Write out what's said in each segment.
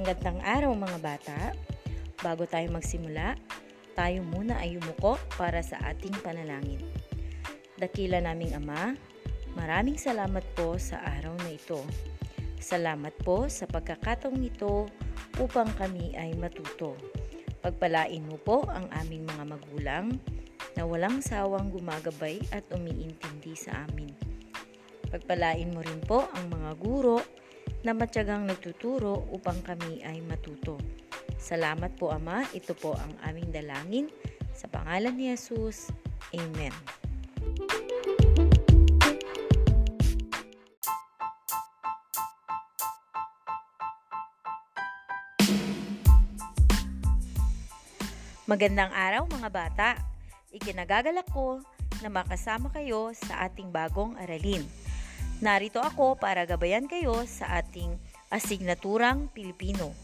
Magandang araw mga bata. Bago tayo magsimula, tayo muna ay umuko para sa ating panalangin. Dakila naming Ama, maraming salamat po sa araw na ito. Salamat po sa pagkakataong ito upang kami ay matuto. Pagpalain mo po ang aming mga magulang na walang sawang gumagabay at umiintindi sa amin. Pagpalain mo rin po ang mga guro na matyagang nagtuturo upang kami ay matuto. Salamat po Ama, ito po ang aming dalangin. Sa pangalan ni Jesus, Amen. Magandang araw mga bata! Ikinagagalak ko na makasama kayo sa ating bagong aralin. Narito ako para gabayan kayo sa ating asignaturang Pilipino.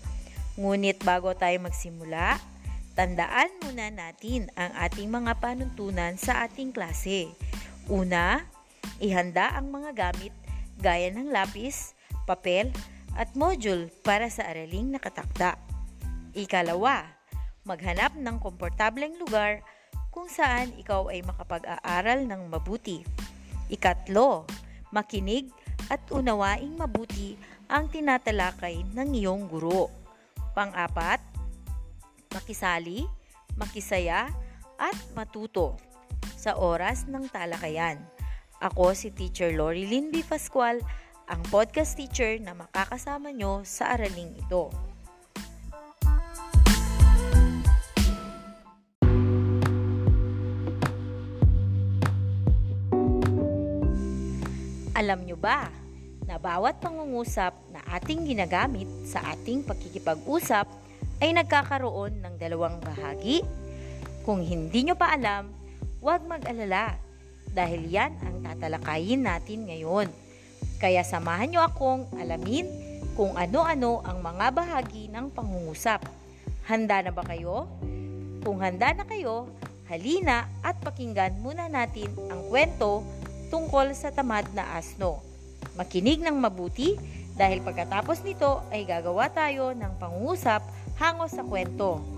Ngunit bago tayo magsimula, tandaan muna natin ang ating mga panuntunan sa ating klase. Una, ihanda ang mga gamit gaya ng lapis, papel, at module para sa araling nakatakda. Ikalawa, maghanap ng komportableng lugar kung saan ikaw ay makapag-aaral ng mabuti. Ikatlo, makinig at unawaing mabuti ang tinatalakay ng iyong guro. Pang-apat, makisali, makisaya, at matuto sa oras ng talakayan. Ako si Teacher Lori Lynn B. Pascual, ang podcast teacher na makakasama nyo sa araling ito. Alam nyo ba na bawat pangungusap na ating ginagamit sa ating pagkikipag-usap ay nagkakaroon ng dalawang bahagi? Kung hindi nyo pa alam, huwag mag-alala dahil yan ang tatalakayin natin ngayon. Kaya samahan nyo akong alamin kung ano-ano ang mga bahagi ng pangungusap. Handa na ba kayo? Kung handa na kayo, halina at pakinggan muna natin ang kwento tungkol sa tamad na asno. Makinig ng mabuti dahil pagkatapos nito ay gagawa tayo ng pangungusap hango sa kwento.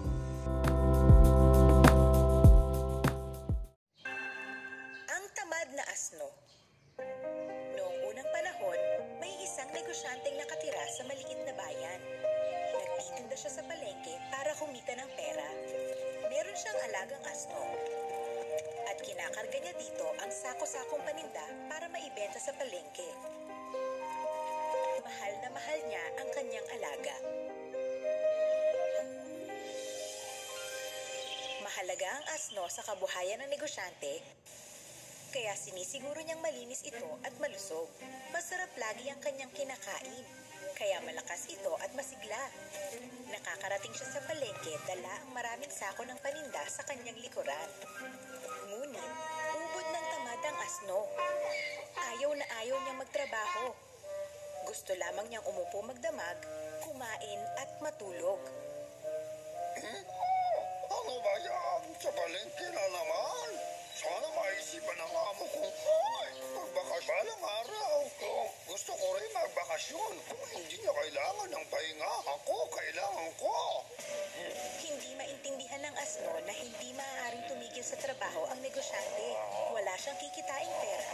Palengke. Mahal na mahal niya ang kanyang alaga. Mahalaga ang asno sa kabuhayan ng negosyante kaya sinisiguro niyang malinis ito at malusog. Masarap lagi ang kanyang kinakain. Kaya malakas ito at masigla. Nakakarating siya sa palengke dala ang maraming sako ng paninda sa kanyang likuran. Ngunit, ubod ng tamad ang asno. Ayaw na ayaw niyang magtrabaho. Gusto lamang niyang umupo magdamag, kumain at matulog. Ano ba yan? Sa palengke na naman. Sana maisipan ng amo kong, ay, magbakasyon balang araw. Kung gusto ko rin magbakasyon, kung hindi niya kailangan ng pahinga, ako kailangan ko. Hindi maintindihan ng asno na hindi maaaring tumigil sa trabaho ang negosyante. Wala siyang kikitaing pera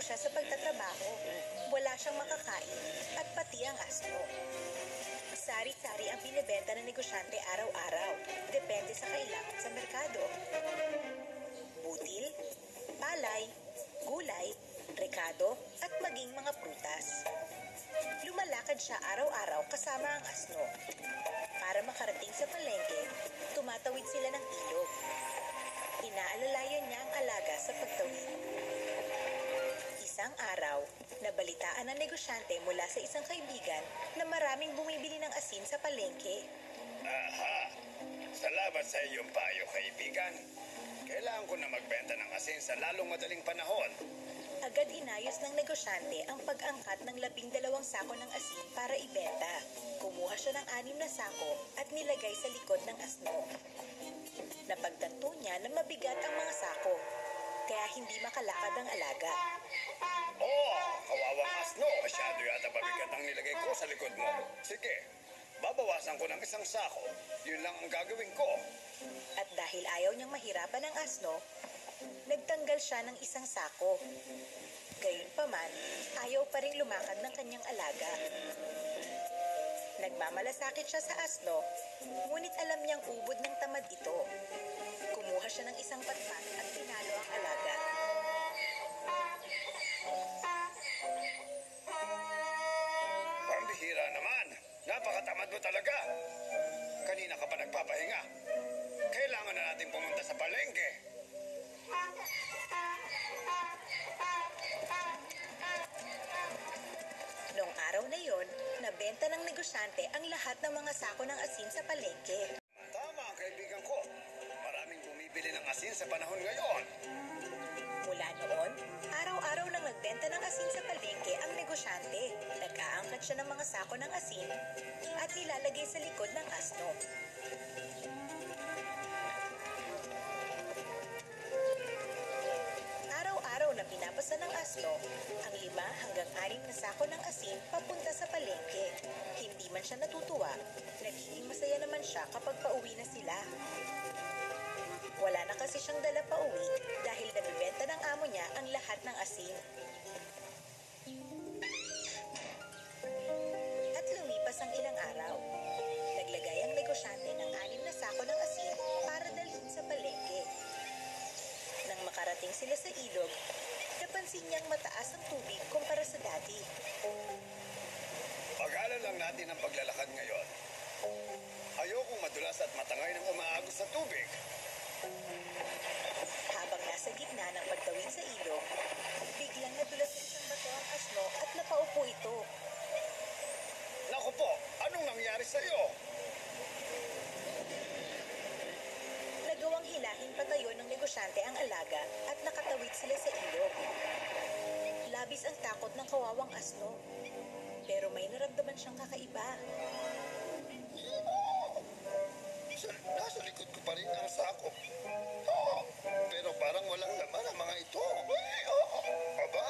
huminto siya sa pagtatrabaho. Wala siyang makakain at pati ang asno. Sari-sari ang binibenta ng negosyante araw-araw. Depende sa kailangan sa merkado. Butil, palay, gulay, rekado, at maging mga prutas. Lumalakad siya araw-araw kasama ang asno. Para makarating sa palengke, tumatawid sila ng ilog. Inaalalayan niya ang alaga sa pagtawid. Isang araw, nabalitaan ng negosyante mula sa isang kaibigan na maraming bumibili ng asin sa palengke. Aha! Salamat sa iyong payo, kaibigan. Kailangan ko na magbenta ng asin sa lalong madaling panahon. Agad inayos ng negosyante ang pag-angkat ng labing dalawang sako ng asin para ibenta. Kumuha siya ng anim na sako at nilagay sa likod ng asno. Napagtanto niya na mabigat ang mga sako, kaya hindi makalakad ang alaga. Oh, kawawang asno. Masyado yata mabigat ang nilagay ko sa likod mo. Sige, baba babawasan ko ng isang sako. Yun lang ang gagawin ko. At dahil ayaw niyang mahirapan ng asno, nagtanggal siya ng isang sako. Gayunpaman, ayaw pa rin lumakad ng kanyang alaga. Nagmamalasakit siya sa asno, ngunit alam niyang ubod ng tamad ito. Kumuha siya ng isang patpat at pinalo ang alaga. Pambihira naman. Napakatamad mo talaga. Kanina ka pa nagpapahinga. Kailangan na natin pumunta sa palengke. Noong araw na yon, nabenta ng negosyante ang lahat ng mga sako ng asin sa palengke. Asin sa panahon ngayon. Mula noon, araw-araw nang nagbenta ng asin sa palengke ang negosyante. Nag-aangkat siya ng mga sako ng asin at nilalagay sa likod ng asno. Araw-araw na pinapasa ng asno ang lima hanggang anim na sako ng asin papunta sa palengke. Hindi man siya natutuwa, nagiging masaya naman siya kapag pauwi na sila. Wala na kasi siyang dala pa uwi dahil nabibenta ng amo niya ang lahat ng asin. At lumipas ang ilang araw. Naglagay ang negosyante ng anim na sako ng asin para dalhin sa palengke. Nang makarating sila sa ilog, napansin niyang mataas ang tubig kumpara sa dati. Pag-alan lang natin ang paglalakad ngayon. Ayokong madulas at matangay ng umaagos sa tubig. Habang nasa gitna ng pagtawid sa ilog, biglang nadulas sa isang bato ang asno at napaupo ito. Naku po, anong nangyari sa iyo? Nagawang hilahin patayo ng negosyante ang alaga at nakatawid sila sa ilog. Labis ang takot ng kawawang asno. Pero may naramdaman siyang kakaiba. Sa, nasa likod ko pa rin ang sako. Oo, pero parang walang laman ang mga ito. Ay, oo, aba,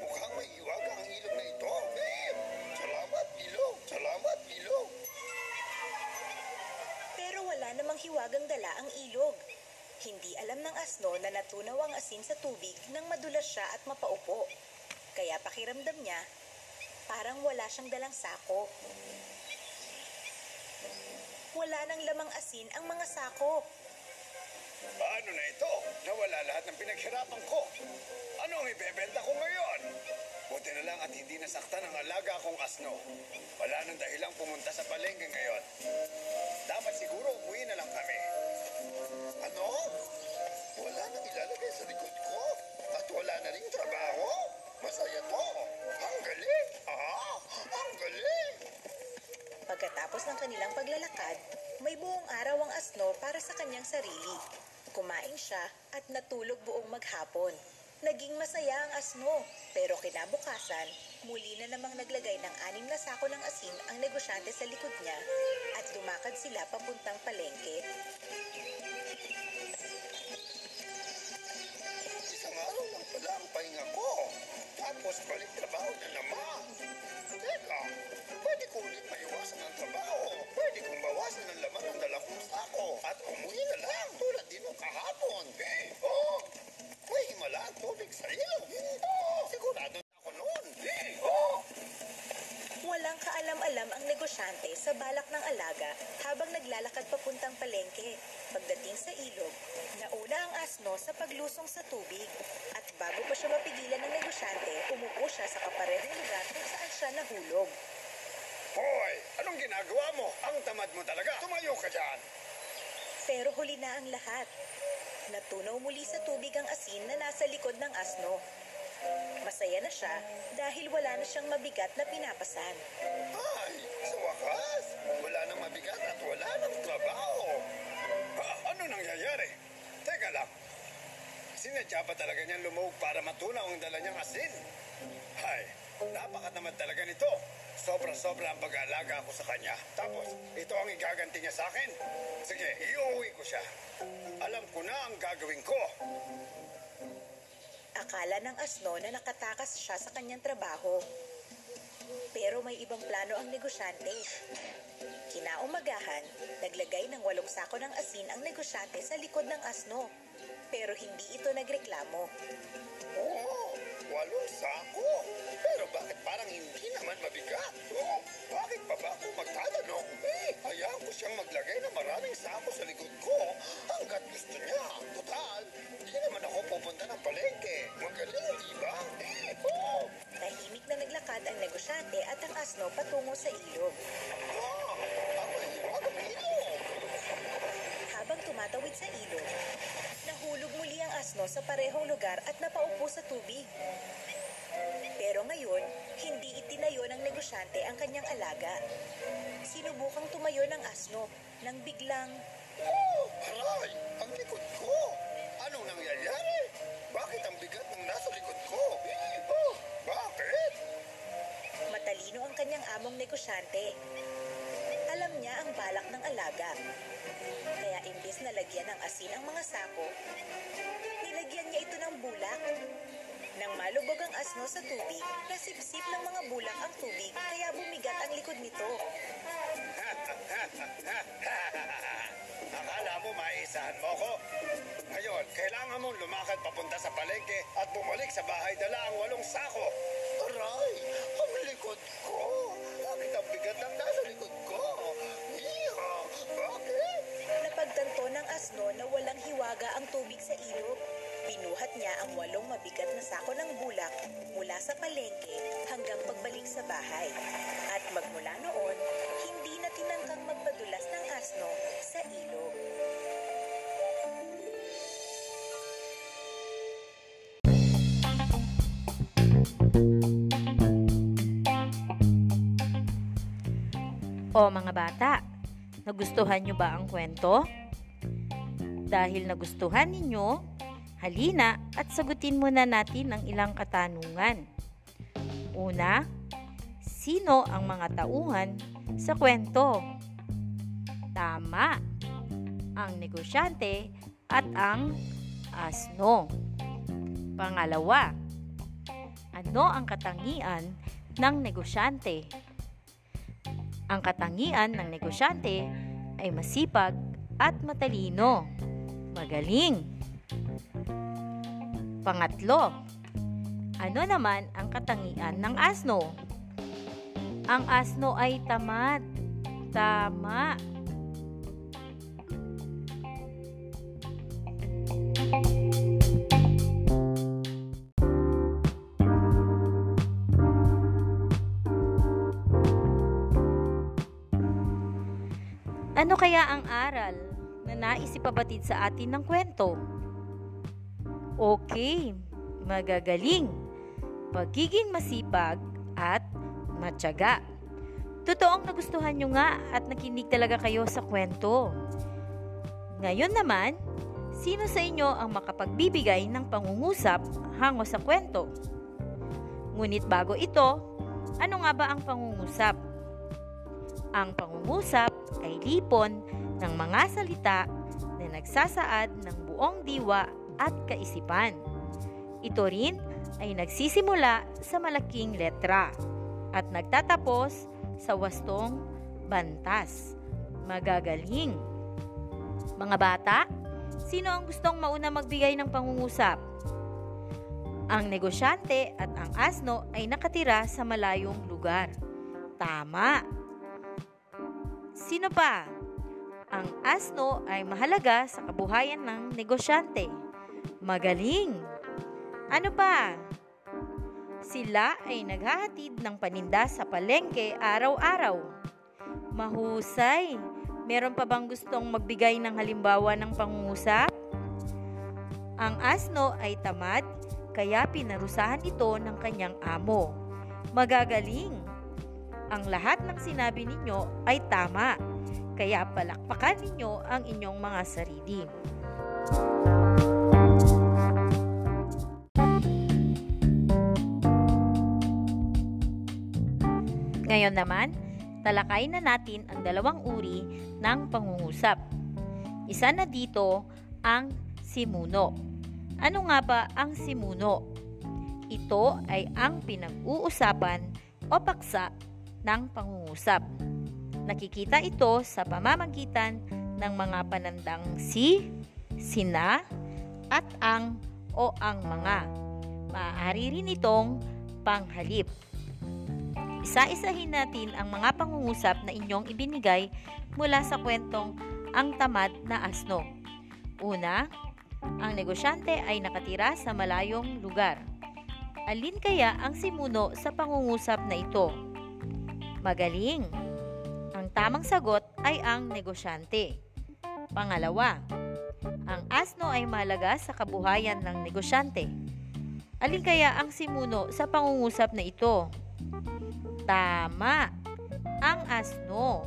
mukhang may iwaga ang ilog na ito. Eh, salamat, ilog. Salamat, ilog. Pero wala namang hiwagang dala ang ilog. Hindi alam ng asno na natunaw ang asin sa tubig nang madulas siya at mapaupo. Kaya pakiramdam niya, parang wala siyang dalang sako. Wala nang lamang asin ang mga sako. Paano na ito? Nawala lahat ng pinaghirapan ko. Ano ang ibebenta ko ngayon? Buti na lang at hindi nasaktan ang alaga kong asno. Wala nang dahilang pumunta sa palengke ngayon. Dapat siguro umuwi na lang kami. Kanilang paglalakad, may buong araw ang asno para sa kanyang sarili. Kumain siya at natulog buong maghapon. Naging masaya ang asno, pero kinabukasan, muli na namang naglagay ng anim na sako ng asin ang negosyante sa likod niya at lumakad sila papuntang palengke. Isang araw lang pala ang pahinga ko. Tapos balik trabaho na naman. Teka, pwede ko ulit sako. At umuwi na lang tulad din ng kahapon. Eh, oh, may himala ang tubig sa ilog. Oh, sigurado na ako noon. Eh, oh. Walang kaalam-alam ang negosyante sa balak ng alaga habang naglalakad papuntang palengke. Pagdating sa ilog, nauna ang asno sa paglusong sa tubig. At bago pa siya mapigilan ng negosyante, umupo siya sa kaparehong lugar kung saan siya nahulog. Hoy, anong ginagawa mo? Ang tamad mo talaga. Tumayo ka dyan. Pero huli na ang lahat. Natunaw muli sa tubig ang asin na nasa likod ng asno. Masaya na siya dahil wala na siyang mabigat na pinapasan. Ay, sa wakas, wala nang mabigat at wala nang trabaho. Ha, ano nangyayari? Teka lang. Sinadya pa talaga niyang lumuhog para matunaw ang dala niyang asin? Hay, napakatamad talaga nito. Sobra-sobra ang pag-aalaga ko sa kanya. Tapos, ito ang igaganti niya sa akin. Sige, iuwi ko siya. Alam ko na ang gagawin ko. Akala ng asno na nakatakas siya sa kanyang trabaho. Pero may ibang plano ang negosyante. Kinaumagahan, naglagay ng walong sako ng asin ang negosyante sa likod ng asno. Pero hindi ito nagreklamo. Oo, walong sako. Pero bakit parang hindi naman mabigat? Oo, bakit pa ba ako magtatanong? Eh, hayaan ko siyang maglagay ng maraming sako sa likod ko hanggat gusto niya. Total, hindi naman ako pupunta ng palengke. Magaling, di ba? Eh, oo. Tahimik na naglakad ang negosyante at ang asno patungo sa ilog. Ah, ako ay hiwagang ilog. Habang tumatawid sa ilog, muli ang asno sa parehong lugar at napaupo sa tubig. Pero ngayon, hindi itinayo ng negosyante ang kanyang alaga. Sinubukang tumayo ng asno nang biglang Oh, aray! Ang likod ko! Anong nangyayari? Bakit ang bigat ng nasa likod ko? Eh, oh, bakit? matalino ang kanyang among negosyante. Alam niya ang balak ng alaga. Kaya imbis na lagyan ng asin ang mga sako, niya ito ng bulak. Nang malubog ang asno sa tubig, nasipsip ng mga bulak ang tubig kaya bumigat ang likod nito. Akala mo maisahan mo ko? Ngayon, kailangan mong lumakad papunta sa palengke at bumalik sa bahay dala ang walong sako. Aray! Ang likod ko! Bakit ang bigat ng nasa likod ko? Iha! Bakit? Napagtanto ng asno na walang hiwaga ang tubig sa ilog. Binuhat niya ang walong mabigat na sako ng bulak mula sa palengke hanggang pagbalik sa bahay. At magmula noon, hindi na tinangkang magpadulas ng asno sa ilog. O mga bata, nagustuhan nyo ba ang kwento? Dahil nagustuhan ninyo, halina at sagutin muna natin ang ilang katanungan. Una, sino ang mga tauhan sa kwento? Tama, ang negosyante at ang asno. Pangalawa, ano ang katangian ng negosyante? Ang katangian ng negosyante ay masipag at matalino. Magaling. Pangatlo, ano naman ang katangian ng asno? Ang asno ay tamad. Tama. Ano kaya ang aral na nais ipabatid sa atin ng kwento? Okay, magagaling, pagiging masipag at matyaga. Totoong nagustuhan nyo nga at nakinig talaga kayo sa kwento. Ngayon naman, sino sa inyo ang makapagbibigay ng pangungusap hango sa kwento? Ngunit bago ito, ano nga ba ang pangungusap? Ang pangungusap ay lipon ng mga salita na nagsasaad ng buong diwa at kaisipan. Ito rin ay nagsisimula sa malaking letra at nagtatapos sa wastong bantas. Magagaling. Mga bata, sino ang gustong mauna magbigay ng pangungusap? Ang negosyante at ang asno ay nakatira sa malayong lugar. Tama. Sino pa? Ang asno ay mahalaga sa kabuhayan ng negosyante. Magaling. Ano pa? Sila ay naghahatid ng paninda sa palengke araw-araw. Mahusay. Meron pa bang gustong magbigay ng halimbawa ng pangungusap? Ang asno ay tamad, kaya pinarusahan ito ng kanyang amo. Magagaling. Ang lahat ng sinabi ninyo ay tama, kaya palakpakan ninyo ang inyong mga sarili. Ngayon naman, talakayin na natin ang dalawang uri ng pangungusap. Isa na dito ang simuno. Ano nga ba ang simuno? Ito ay ang pinag-uusapan o paksa ng pangungusap. Nakikita ito sa pamamagitan ng mga panandang si, sina, at ang o ang mga. Maaari rin itong panghalip. Isa-isahin natin ang mga pangungusap na inyong ibinigay mula sa kwentong Ang Tamad na Asno. Una, ang negosyante ay nakatira sa malayong lugar. Alin kaya ang simuno sa pangungusap na ito? Magaling! Ang tamang sagot ay ang negosyante. Pangalawa, ang asno ay malaga sa kabuhayan ng negosyante. Alin kaya ang simuno sa pangungusap na ito? Tama! Ang asno.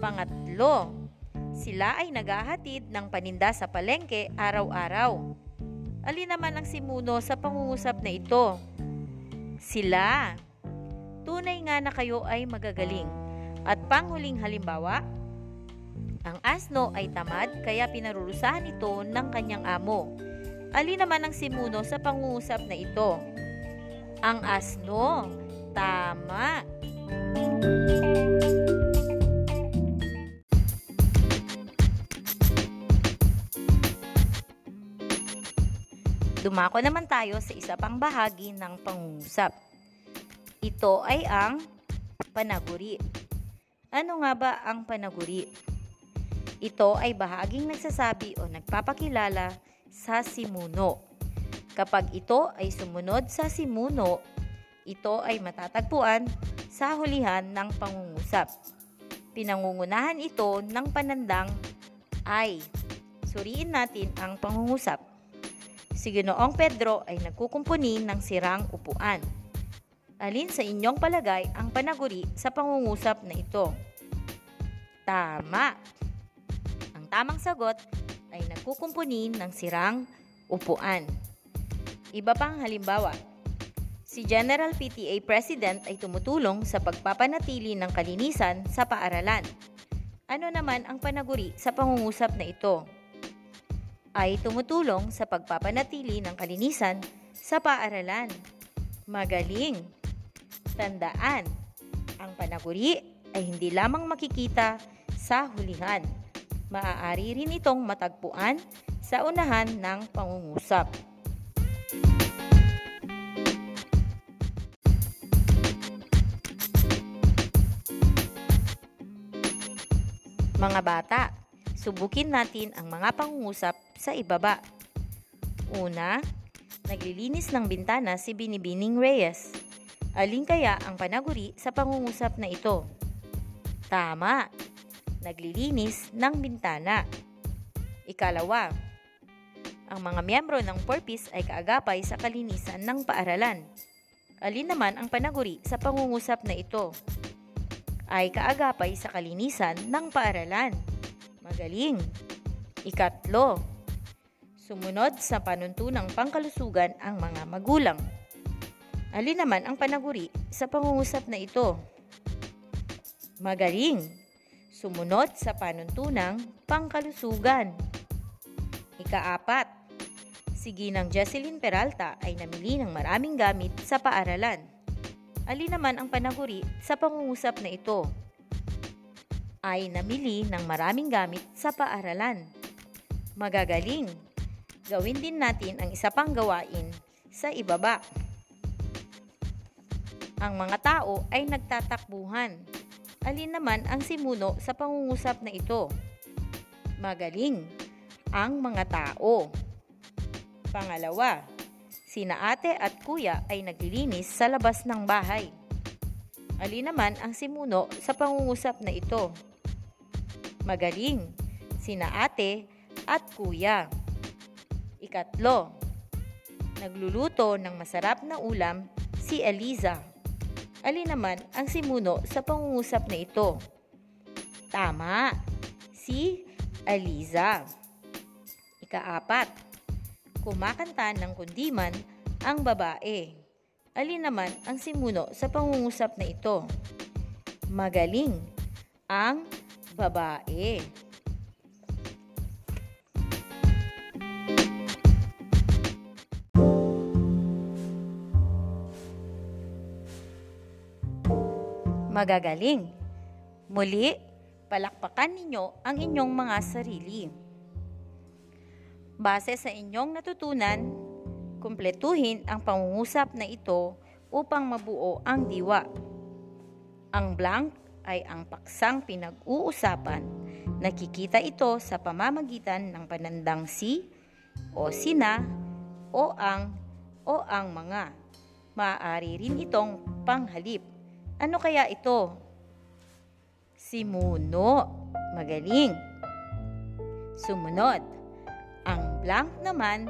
Pangatlo, sila ay naghahatid ng paninda sa palengke araw-araw. Alin naman ang simuno sa pangungusap na ito? Sila. Tunay nga na kayo ay magagaling. At panghuling halimbawa, ang asno ay tamad kaya pinarurusahan ito ng kanyang amo. Alin naman ang simuno sa pangungusap na ito? Ang asno. Tama. Dumako naman tayo sa isa pang bahagi ng pangungusap. Ito ay ang panaguri. Ano nga ba ang panaguri? Ito ay bahaging nagsasabi o nagpapakilala sa simuno. Kapag ito ay sumunod sa simuno, ito ay matatagpuan sa hulihan ng pangungusap. Pinangungunahan ito ng panandang ay. Suriin natin ang pangungusap. Si Ginoong Pedro ay nagkukumpuni ng sirang upuan. Alin sa inyong palagay ang panaguri sa pangungusap na ito? Tama! Ang tamang sagot ay nagkukumpuni ng sirang upuan. Iba pang halimbawa, si General PTA President ay tumutulong sa pagpapanatili ng kalinisan sa paaralan. Ano naman ang panaguri sa pangungusap na ito? Ay tumutulong sa pagpapanatili ng kalinisan sa paaralan. Magaling! Tandaan, ang panaguri ay hindi lamang makikita sa hulihan. Maaari rin itong matagpuan sa unahan ng pangungusap. Mga bata, subukin natin ang mga pangungusap sa ibaba. Una, naglilinis ng bintana si Binibining Reyes. Alin kaya ang panaguri sa pangungusap na ito? Tama, naglilinis ng bintana. Ikalawa, ang mga miyembro ng Porpis ay kaagapay sa kalinisan ng paaralan. Alin naman ang panaguri sa pangungusap na ito? Ay kaagapay sa kalinisan ng paaralan. Magaling! Ikatlo, sumunod sa panuntunang pangkalusugan ang mga magulang. Alin naman ang panaguri sa pangungusap na ito? Magaling! Sumunod sa panuntunang pangkalusugan. Ikaapat, si Ginang Jesseline Peralta ay namili ng maraming gamit sa paaralan. Alin naman ang panaguri sa pangungusap na ito? Ay namili ng maraming gamit sa paaralan. Magagaling! Gawin din natin ang isa pang gawain sa ibaba. Ang mga tao ay nagtatakbuhan. Alin naman ang simuno sa pangungusap na ito? Magaling! Ang mga tao. Pangalawa, sina ate at kuya ay naglilinis sa labas ng bahay. Alin naman ang simuno sa pangungusap na ito? Magaling! Sina ate at kuya. Ikatlo, nagluluto ng masarap na ulam si Eliza. Alin naman ang simuno sa pangungusap na ito? Tama, si Eliza. Ikaapat, kumakanta ng kundiman ang babae. Alin naman ang simuno sa pangungusap na ito? Magaling ang babae. magagaling. Muli, palakpakan ninyo ang inyong mga sarili. Base sa inyong natutunan, kumpletuhin ang pangungusap na ito upang mabuo ang diwa. Ang blank ay ang paksang pinag-uusapan. Nakikita ito sa pamamagitan ng panandang si o sina o ang o ang mga. Maaari rin itong panghalip ano kaya ito? Simuno. Magaling. Sumunod. Blank naman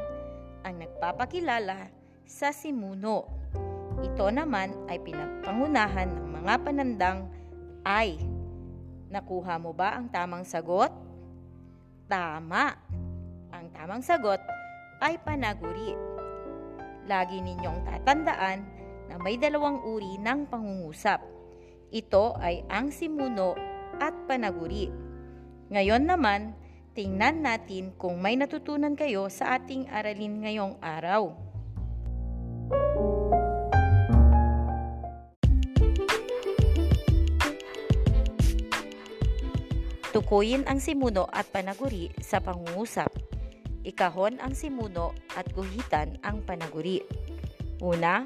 ang nagpapakilala sa simuno. Ito naman ay pinagpangunahan ng mga panandang ay. Nakuha mo ba ang tamang sagot? Tama. Ang tamang sagot ay panaguri. Lagi ninyong tatandaan na may dalawang uri ng pangungusap. Ito ay ang simuno at panaguri. Ngayon naman, tingnan natin kung may natutunan kayo sa ating aralin ngayong araw. Tukuyin ang simuno at panaguri sa pangungusap. Ikahon ang simuno at guhitan ang panaguri. Una,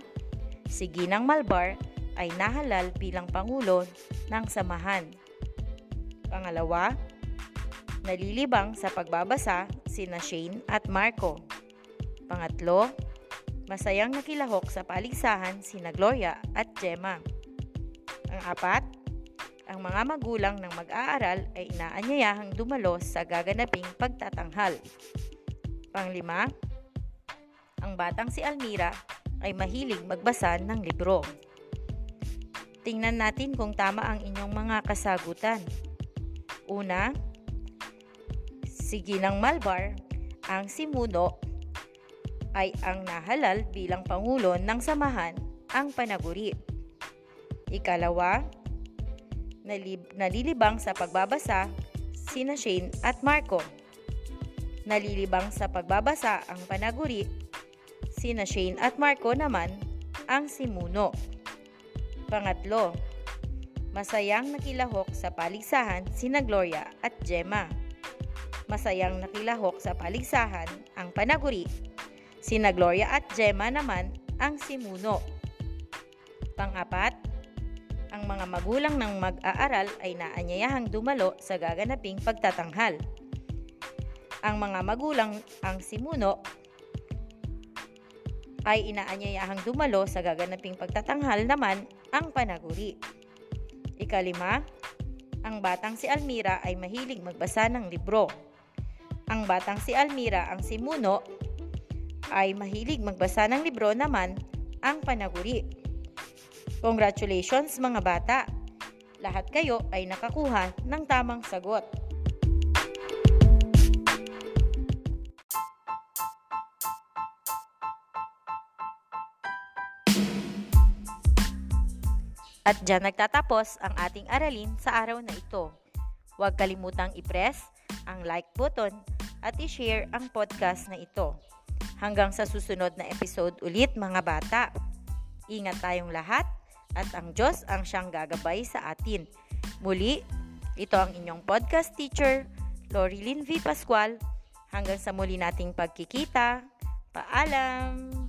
si Ginang Malbar ay nahalal bilang Pangulo ng samahan. Pangalawa, nalilibang sa pagbabasa sina Shane at Marco. Pangatlo, masayang nakilahok sa paligsahan sina Gloria at Gemma. Ang apat, ang mga magulang ng mag-aaral ay inaanyayahang dumalo sa gaganaping pagtatanghal. Panglima, ang batang si Almira ay mahilig magbasa ng libro. Tingnan natin kung tama ang inyong mga kasagutan. Una, si Ginang Malbar, ang simuno ay ang nahalal bilang pangulo ng samahan ang panaguri. Ikalawa, nalib- nalilibang sa pagbabasa sina Shane at Marco. Nalilibang sa pagbabasa ang panaguri Sina Shane at Marco naman ang simuno. Pangatlo, masayang nakilahok sa paligsahan sina Gloria at Gemma. Masayang nakilahok sa paligsahan ang panaguri. Sina Gloria at Gemma naman ang simuno. Pangapat, ang mga magulang ng mag-aaral ay naanyayahang dumalo sa gaganaping pagtatanghal. Ang mga magulang ang simuno ay inaanyayahang dumalo sa gaganaping pagtatanghal naman ang panaguri. Ikalima, ang batang si Almira ay mahilig magbasa ng libro. Ang batang si Almira ang simuno ay mahilig magbasa ng libro naman ang panaguri. Congratulations mga bata! Lahat kayo ay nakakuha ng tamang sagot. At dyan nagtatapos ang ating aralin sa araw na ito. Huwag kalimutang i-press ang like button at i-share ang podcast na ito. Hanggang sa susunod na episode ulit mga bata. Ingat tayong lahat at ang Diyos ang siyang gagabay sa atin. Muli, ito ang inyong podcast teacher, Lorilyn V. Pascual. Hanggang sa muli nating pagkikita. Paalam!